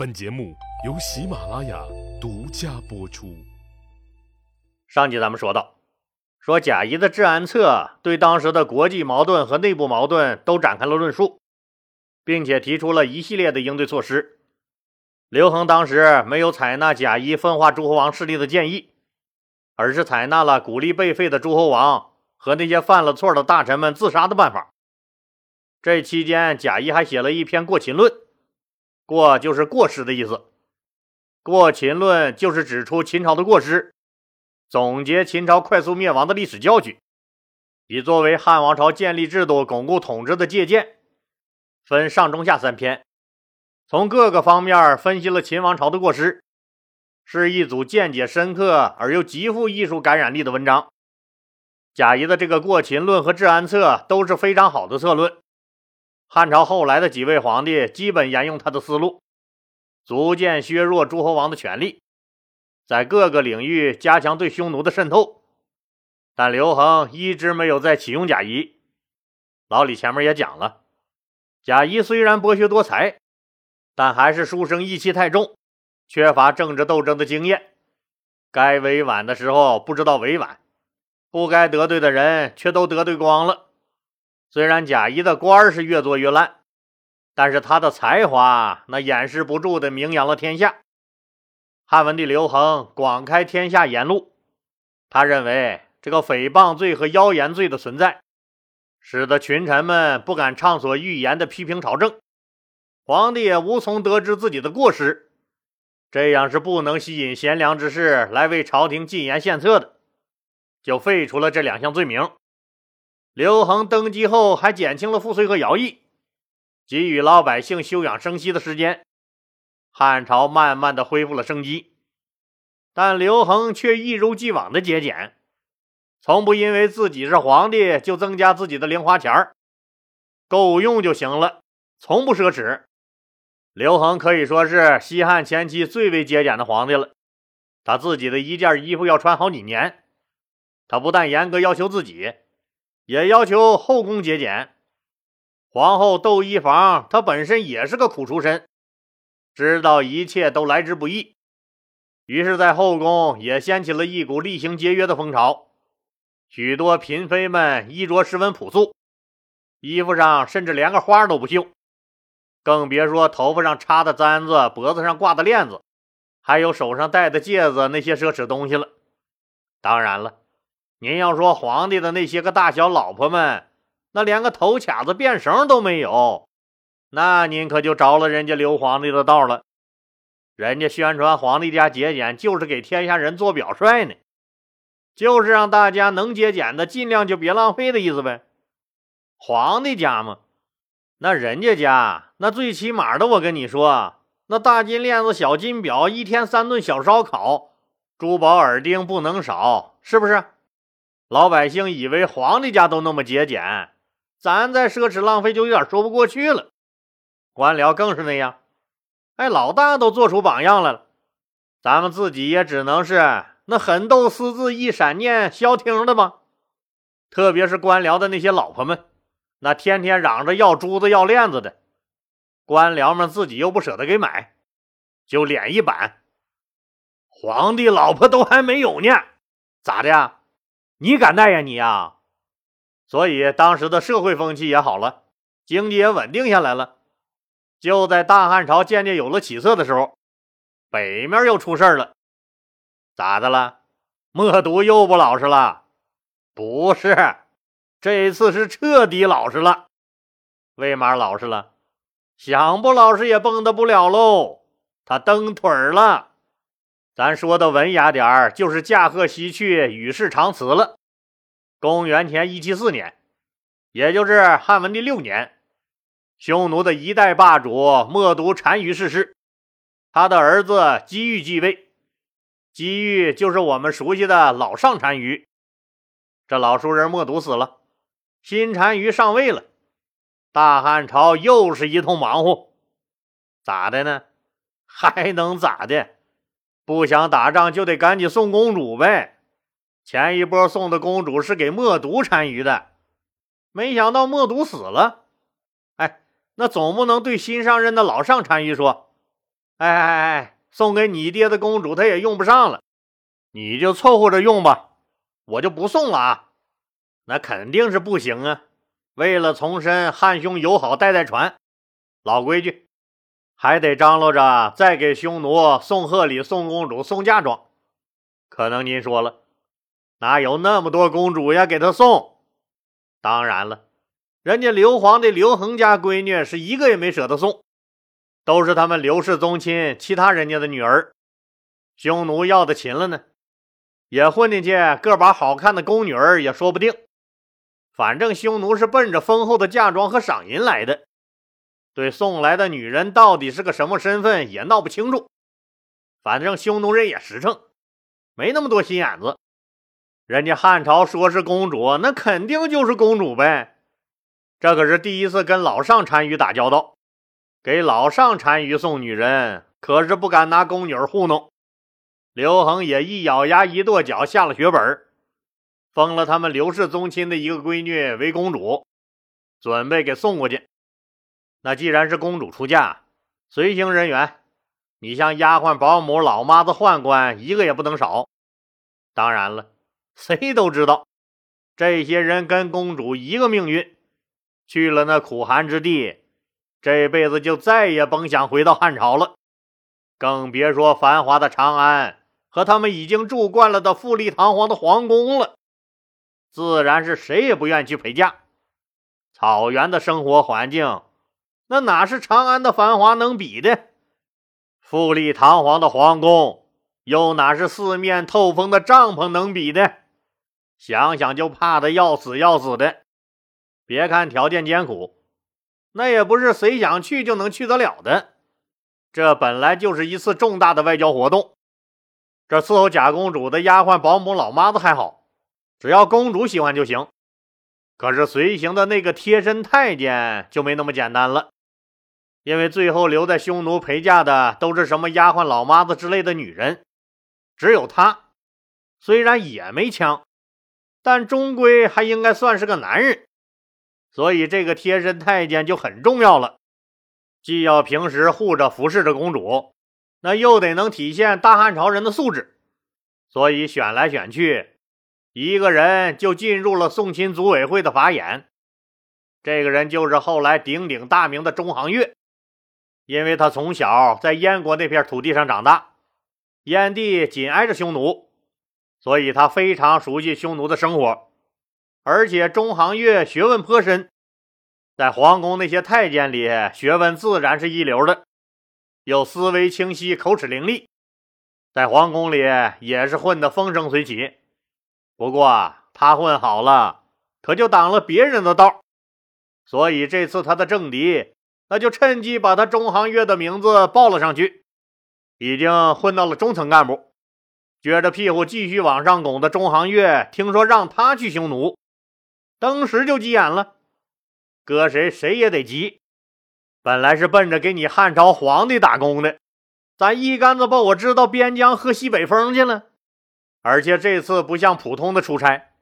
本节目由喜马拉雅独家播出。上集咱们说到，说贾谊的治安策对当时的国际矛盾和内部矛盾都展开了论述，并且提出了一系列的应对措施。刘恒当时没有采纳贾谊分化诸侯王势力的建议，而是采纳了鼓励被废的诸侯王和那些犯了错的大臣们自杀的办法。这期间，贾谊还写了一篇《过秦论》，过就是过失的意思，《过秦论》就是指出秦朝的过失，总结秦朝快速灭亡的历史教训，以作为汉王朝建立制度、巩固统治的借鉴。分上中下三篇，从各个方面分析了秦王朝的过失，是一组见解深刻而又极富艺术感染力的文章。贾谊的这个《过秦论》和《治安策》都是非常好的策论。汉朝后来的几位皇帝基本沿用他的思路，逐渐削弱诸侯王的权力，在各个领域加强对匈奴的渗透。但刘恒一直没有再启用贾谊。老李前面也讲了，贾谊虽然博学多才，但还是书生意气太重，缺乏政治斗争的经验。该委婉的时候不知道委婉，不该得罪的人却都得罪光了。虽然贾谊的官是越做越烂，但是他的才华那掩饰不住的名扬了天下。汉文帝刘恒广开天下言路，他认为这个诽谤罪和妖言罪的存在，使得群臣们不敢畅所欲言的批评朝政，皇帝也无从得知自己的过失，这样是不能吸引贤良之士来为朝廷进言献策的，就废除了这两项罪名。刘恒登基后，还减轻了赋税和徭役，给予老百姓休养生息的时间，汉朝慢慢的恢复了生机。但刘恒却一如既往的节俭，从不因为自己是皇帝就增加自己的零花钱儿够用就行了，从不奢侈。刘恒可以说是西汉前期最为节俭的皇帝了，他自己的一件衣服要穿好几年，他不但严格要求自己。也要求后宫节俭。皇后窦漪房，她本身也是个苦出身，知道一切都来之不易，于是，在后宫也掀起了一股厉行节约的风潮。许多嫔妃们衣着十分朴素，衣服上甚至连个花都不绣，更别说头发上插的簪子、脖子上挂的链子，还有手上戴的戒指那些奢侈东西了。当然了。您要说皇帝的那些个大小老婆们，那连个头卡子、辫绳都没有，那您可就着了人家刘皇帝的道了。人家宣传皇帝家节俭，就是给天下人做表率呢，就是让大家能节俭的尽量就别浪费的意思呗。皇帝家嘛，那人家家那最起码的，我跟你说，那大金链子、小金表，一天三顿小烧烤，珠宝耳钉不能少，是不是？老百姓以为皇帝家都那么节俭，咱再奢侈浪费就有点说不过去了。官僚更是那样，哎，老大都做出榜样来了，咱们自己也只能是那狠斗私自一闪念消停的吗？特别是官僚的那些老婆们，那天天嚷着要珠子要链子的，官僚们自己又不舍得给买，就脸一板，皇帝老婆都还没有呢，咋的呀？你敢带呀你呀！所以当时的社会风气也好了，经济也稳定下来了。就在大汉朝渐渐有了起色的时候，北面又出事了。咋的了？默读又不老实了？不是，这次是彻底老实了。为嘛老实了？想不老实也蹦跶不了喽。他蹬腿了。咱说的文雅点儿，就是驾鹤西去，与世长辞了。公元前一七四年，也就是汉文帝六年，匈奴的一代霸主默读单于逝世，他的儿子姬玉继位。姬玉就是我们熟悉的老上单于。这老熟人默读死了，新单于上位了，大汉朝又是一通忙活。咋的呢？还能咋的？不想打仗就得赶紧送公主呗。前一波送的公主是给默读单于的，没想到默读死了。哎，那总不能对新上任的老上单于说：“哎哎哎，送给你爹的公主，他也用不上了，你就凑合着用吧，我就不送了啊。那肯定是不行啊！为了重申汉匈友好，代代传，老规矩，还得张罗着再给匈奴送贺礼、送公主、送嫁妆。可能您说了，哪有那么多公主呀？给他送？当然了，人家刘皇帝刘恒家闺女是一个也没舍得送，都是他们刘氏宗亲其他人家的女儿。匈奴要的勤了呢，也混进去个把好看的宫女儿也说不定。反正匈奴是奔着丰厚的嫁妆和赏银来的，对送来的女人到底是个什么身份也闹不清楚。反正匈奴人也实诚，没那么多心眼子。人家汉朝说是公主，那肯定就是公主呗。这可是第一次跟老上单于打交道，给老上单于送女人，可是不敢拿宫女糊弄。刘恒也一咬牙一跺脚，下了血本封了他们刘氏宗亲的一个闺女为公主，准备给送过去。那既然是公主出嫁，随行人员，你像丫鬟、保姆、老妈子、宦官，一个也不能少。当然了，谁都知道，这些人跟公主一个命运，去了那苦寒之地，这辈子就再也甭想回到汉朝了，更别说繁华的长安和他们已经住惯了的富丽堂皇的皇宫了。自然是谁也不愿去陪嫁。草原的生活环境，那哪是长安的繁华能比的？富丽堂皇的皇宫，又哪是四面透风的帐篷能比的？想想就怕的要死要死的。别看条件艰苦，那也不是谁想去就能去得了的。这本来就是一次重大的外交活动。这伺候假公主的丫鬟、保姆、老妈子还好。只要公主喜欢就行，可是随行的那个贴身太监就没那么简单了，因为最后留在匈奴陪嫁的都是什么丫鬟、老妈子之类的女人，只有他，虽然也没枪，但终归还应该算是个男人，所以这个贴身太监就很重要了，既要平时护着、服侍着公主，那又得能体现大汉朝人的素质，所以选来选去。一个人就进入了宋钦组委会的法眼，这个人就是后来鼎鼎大名的中行月。因为他从小在燕国那片土地上长大，燕地紧挨着匈奴，所以他非常熟悉匈奴的生活。而且中行月学问颇深，在皇宫那些太监里，学问自然是一流的，又思维清晰，口齿伶俐，在皇宫里也是混得风生水起。不过他混好了，可就挡了别人的道，所以这次他的政敌那就趁机把他中行月的名字报了上去。已经混到了中层干部，撅着屁股继续往上拱的中行月，听说让他去匈奴，当时就急眼了。搁谁谁也得急。本来是奔着给你汉朝皇帝打工的，咋一竿子把我支到边疆喝西北风去了？而且这次不像普通的出差，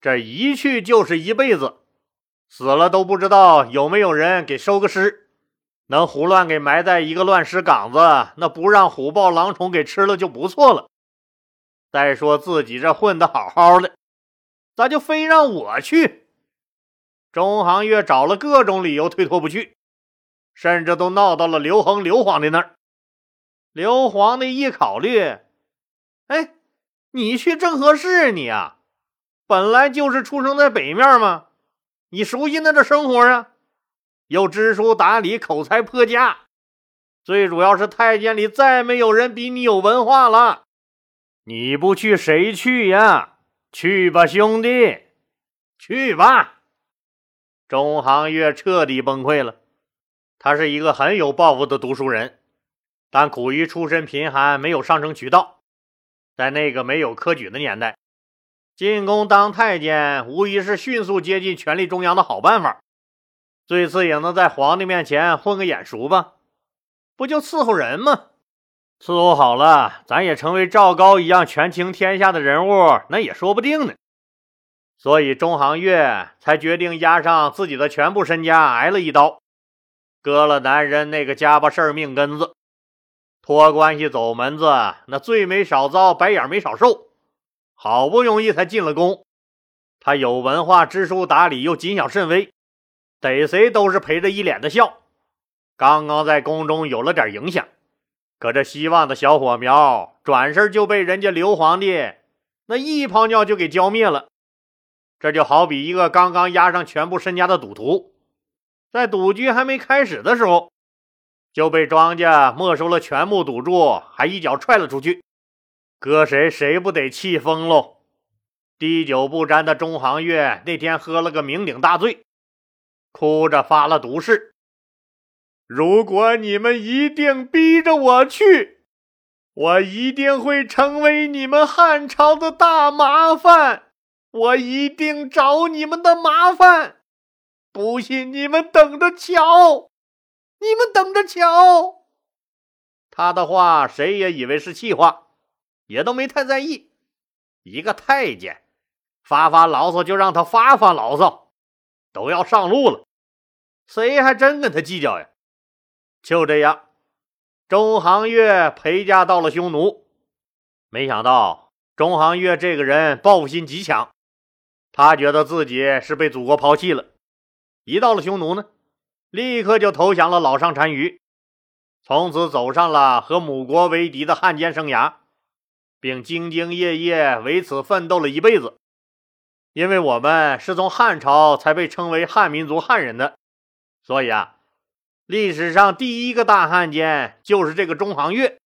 这一去就是一辈子，死了都不知道有没有人给收个尸，能胡乱给埋在一个乱石岗子，那不让虎豹狼虫给吃了就不错了。再说自己这混的好好的，咋就非让我去？中行月找了各种理由推脱不去，甚至都闹到了刘恒刘皇帝那儿。刘皇帝一考虑，哎。你去正合适，你啊，本来就是出生在北面嘛，你熟悉那这生活啊，又知书达理，口才颇佳，最主要是太监里再没有人比你有文化了。你不去谁去呀？去吧，兄弟，去吧。中行月彻底崩溃了，他是一个很有抱负的读书人，但苦于出身贫寒，没有上升渠道。在那个没有科举的年代，进宫当太监无疑是迅速接近权力中央的好办法。最次也能在皇帝面前混个眼熟吧？不就伺候人吗？伺候好了，咱也成为赵高一样权倾天下的人物，那也说不定呢。所以中行月才决定押上自己的全部身家，挨了一刀，割了男人那个家巴事儿命根子。托关系走门子，那罪没少遭，白眼没少受，好不容易才进了宫。他有文化，知书达理，又谨小慎微，逮谁都是陪着一脸的笑。刚刚在宫中有了点影响，可这希望的小火苗，转身就被人家刘皇帝那一泡尿就给浇灭了。这就好比一个刚刚押上全部身家的赌徒，在赌局还没开始的时候。就被庄家没收了全部赌注，还一脚踹了出去，搁谁谁不得气疯喽？滴酒不沾的中行月那天喝了个酩酊大醉，哭着发了毒誓：如果你们一定逼着我去，我一定会成为你们汉朝的大麻烦，我一定找你们的麻烦，不信你们等着瞧。你们等着瞧！他的话谁也以为是气话，也都没太在意。一个太监发发牢骚就让他发发牢骚，都要上路了，谁还真跟他计较呀？就这样，中行月陪嫁到了匈奴。没想到中行月这个人报复心极强，他觉得自己是被祖国抛弃了。一到了匈奴呢？立刻就投降了老上单于，从此走上了和母国为敌的汉奸生涯，并兢兢业业为此奋斗了一辈子。因为我们是从汉朝才被称为汉民族汉人的，所以啊，历史上第一个大汉奸就是这个中行月。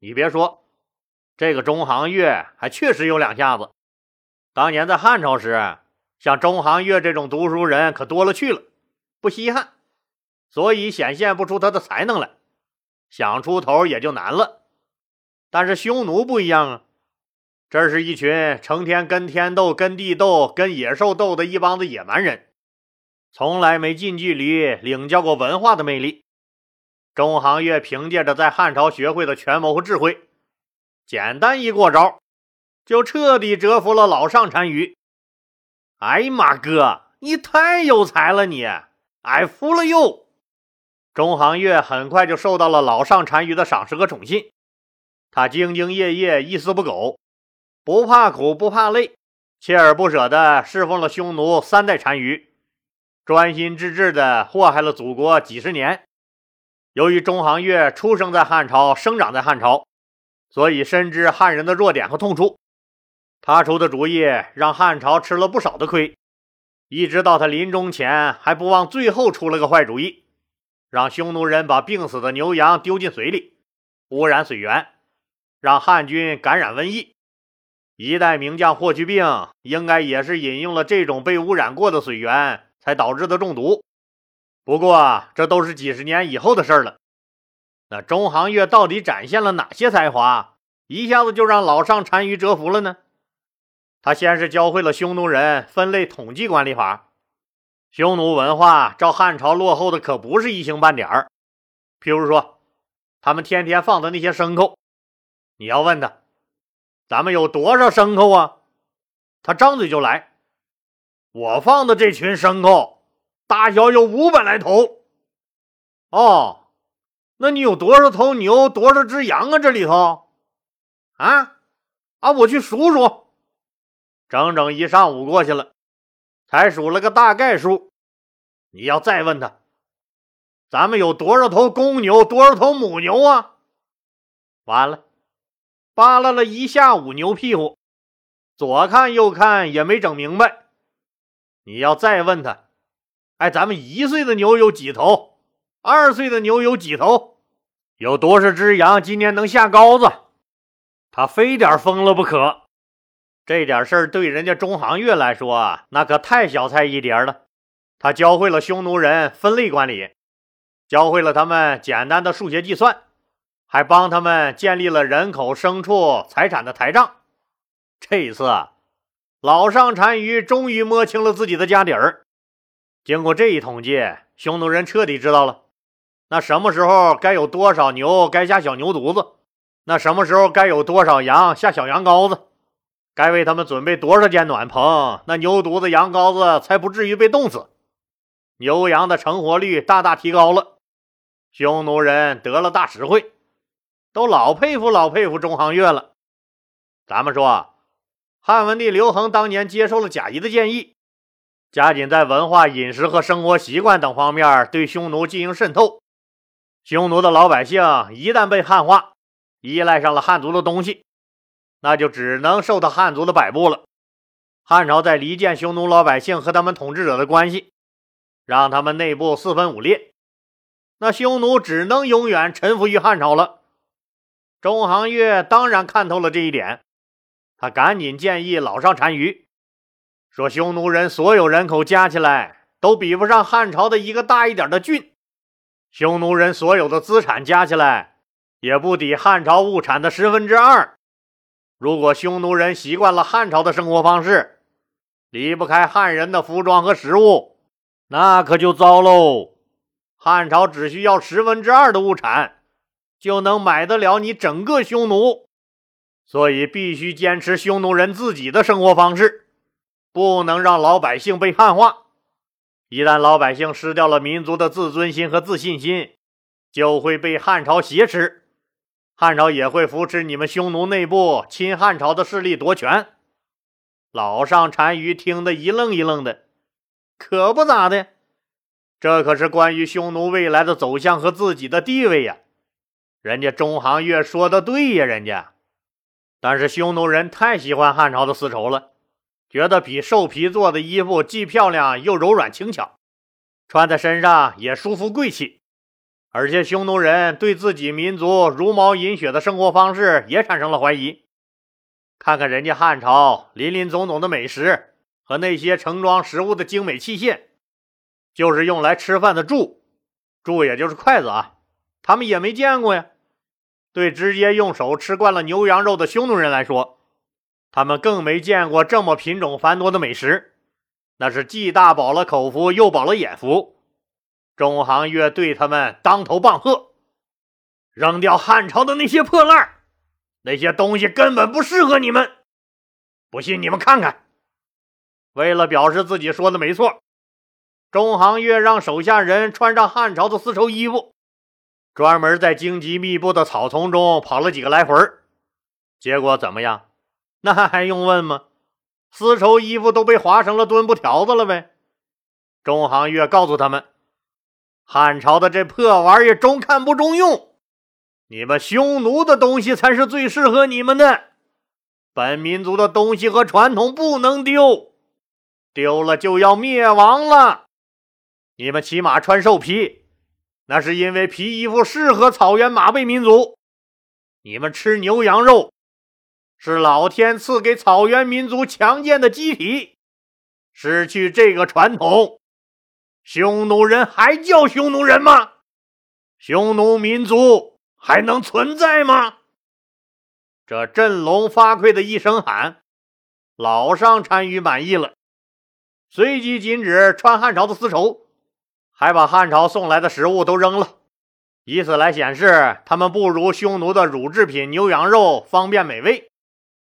你别说，这个中行月还确实有两下子。当年在汉朝时，像中行月这种读书人可多了去了。不稀罕，所以显现不出他的才能来，想出头也就难了。但是匈奴不一样啊，这是一群成天跟天斗、跟地斗、跟野兽斗的一帮子野蛮人，从来没近距离领教过文化的魅力。中行月凭借着在汉朝学会的权谋和智慧，简单一过招，就彻底折服了老上单于。哎呀妈，哥，你太有才了，你！俺服了哟！中行月很快就受到了老上单于的赏识和宠信。他兢兢业业，一丝不苟，不怕苦，不怕累，锲而不舍地侍奉了匈奴三代单于，专心致志地祸害了祖国几十年。由于中行月出生在汉朝，生长在汉朝，所以深知汉人的弱点和痛处。他出的主意让汉朝吃了不少的亏。一直到他临终前，还不忘最后出了个坏主意，让匈奴人把病死的牛羊丢进水里，污染水源，让汉军感染瘟疫。一代名将霍去病应该也是饮用了这种被污染过的水源，才导致的中毒。不过这都是几十年以后的事了。那中行月到底展现了哪些才华，一下子就让老上单于折服了呢？他先是教会了匈奴人分类统计管理法，匈奴文化照汉朝落后的可不是一星半点儿。譬如说，他们天天放的那些牲口，你要问他，咱们有多少牲口啊？他张嘴就来，我放的这群牲口大小有五百来头。哦，那你有多少头牛，多少只羊啊？这里头，啊啊，我去数数。整整一上午过去了，才数了个大概数。你要再问他，咱们有多少头公牛，多少头母牛啊？完了，扒拉了一下午牛屁股，左看右看也没整明白。你要再问他，哎，咱们一岁的牛有几头？二岁的牛有几头？有多少只羊今年能下羔子？他非得疯了不可。这点事儿对人家中行月来说，那可太小菜一碟了。他教会了匈奴人分类管理，教会了他们简单的数学计算，还帮他们建立了人口、牲畜、财产的台账。这一次，老上单于终于摸清了自己的家底儿。经过这一统计，匈奴人彻底知道了，那什么时候该有多少牛该下小牛犊子，那什么时候该有多少羊下小羊羔子。该为他们准备多少间暖棚，那牛犊子、羊羔子才不至于被冻死。牛羊的成活率大大提高了，匈奴人得了大实惠，都老佩服老佩服中行月了。咱们说啊，汉文帝刘恒当年接受了贾谊的建议，加紧在文化、饮食和生活习惯等方面对匈奴进行渗透。匈奴的老百姓一旦被汉化，依赖上了汉族的东西，那就只能受到汉族的摆布了。汉朝在离间匈奴老百姓和他们统治者的关系，让他们内部四分五裂，那匈奴只能永远臣服于汉朝了。中行月当然看透了这一点，他赶紧建议老少单于说：“匈奴人所有人口加起来都比不上汉朝的一个大一点的郡，匈奴人所有的资产加起来也不抵汉朝物产的十分之二。如果匈奴人习惯了汉朝的生活方式，离不开汉人的服装和食物，那可就糟喽。汉朝只需要十分之二的物产，就能买得了你整个匈奴，所以必须坚持匈奴人自己的生活方式，不能让老百姓被汉化。一旦老百姓失掉了民族的自尊心和自信心，就会被汉朝挟持，汉朝也会扶持你们匈奴内部亲汉朝的势力夺权。老上单于听得一愣一愣的，可不咋的，这可是关于匈奴未来的走向和自己的地位呀。人家中行月说的对呀，人家。但是匈奴人太喜欢汉朝的丝绸了，觉得比兽皮做的衣服既漂亮又柔软轻巧，穿在身上也舒服贵气。而且匈奴人对自己民族茹毛饮血的生活方式也产生了怀疑。看看人家汉朝林林总总的美食和那些盛装食物的精美器械，就是用来吃饭的箸，箸也就是筷子啊，他们也没见过呀。对直接用手吃惯了牛羊肉的匈奴人来说，他们更没见过这么品种繁多的美食，那是既大饱了口福，又饱了眼福。中行月对他们当头棒喝：“扔掉汉朝的那些破烂！”那些东西根本不适合你们，不信你们看看。为了表示自己说的没错，中行月让手下人穿上汉朝的丝绸衣服，专门在荆棘密布的草丛中跑了几个来回结果怎么样？那还用问吗？丝绸衣服都被划成了墩布条子了呗。中行月告诉他们，汉朝的这破玩意中看不中用。你们匈奴的东西才是最适合你们的，本民族的东西和传统不能丢，丢了就要灭亡了。你们骑马穿兽皮，那是因为皮衣服适合草原马背民族；你们吃牛羊肉，是老天赐给草原民族强健的机体。失去这个传统，匈奴人还叫匈奴人吗？匈奴民族。还能存在吗？这振聋发聩的一声喊，老上单于满意了，随即禁止穿汉朝的丝绸，还把汉朝送来的食物都扔了，以此来显示他们不如匈奴的乳制品牛羊肉方便美味。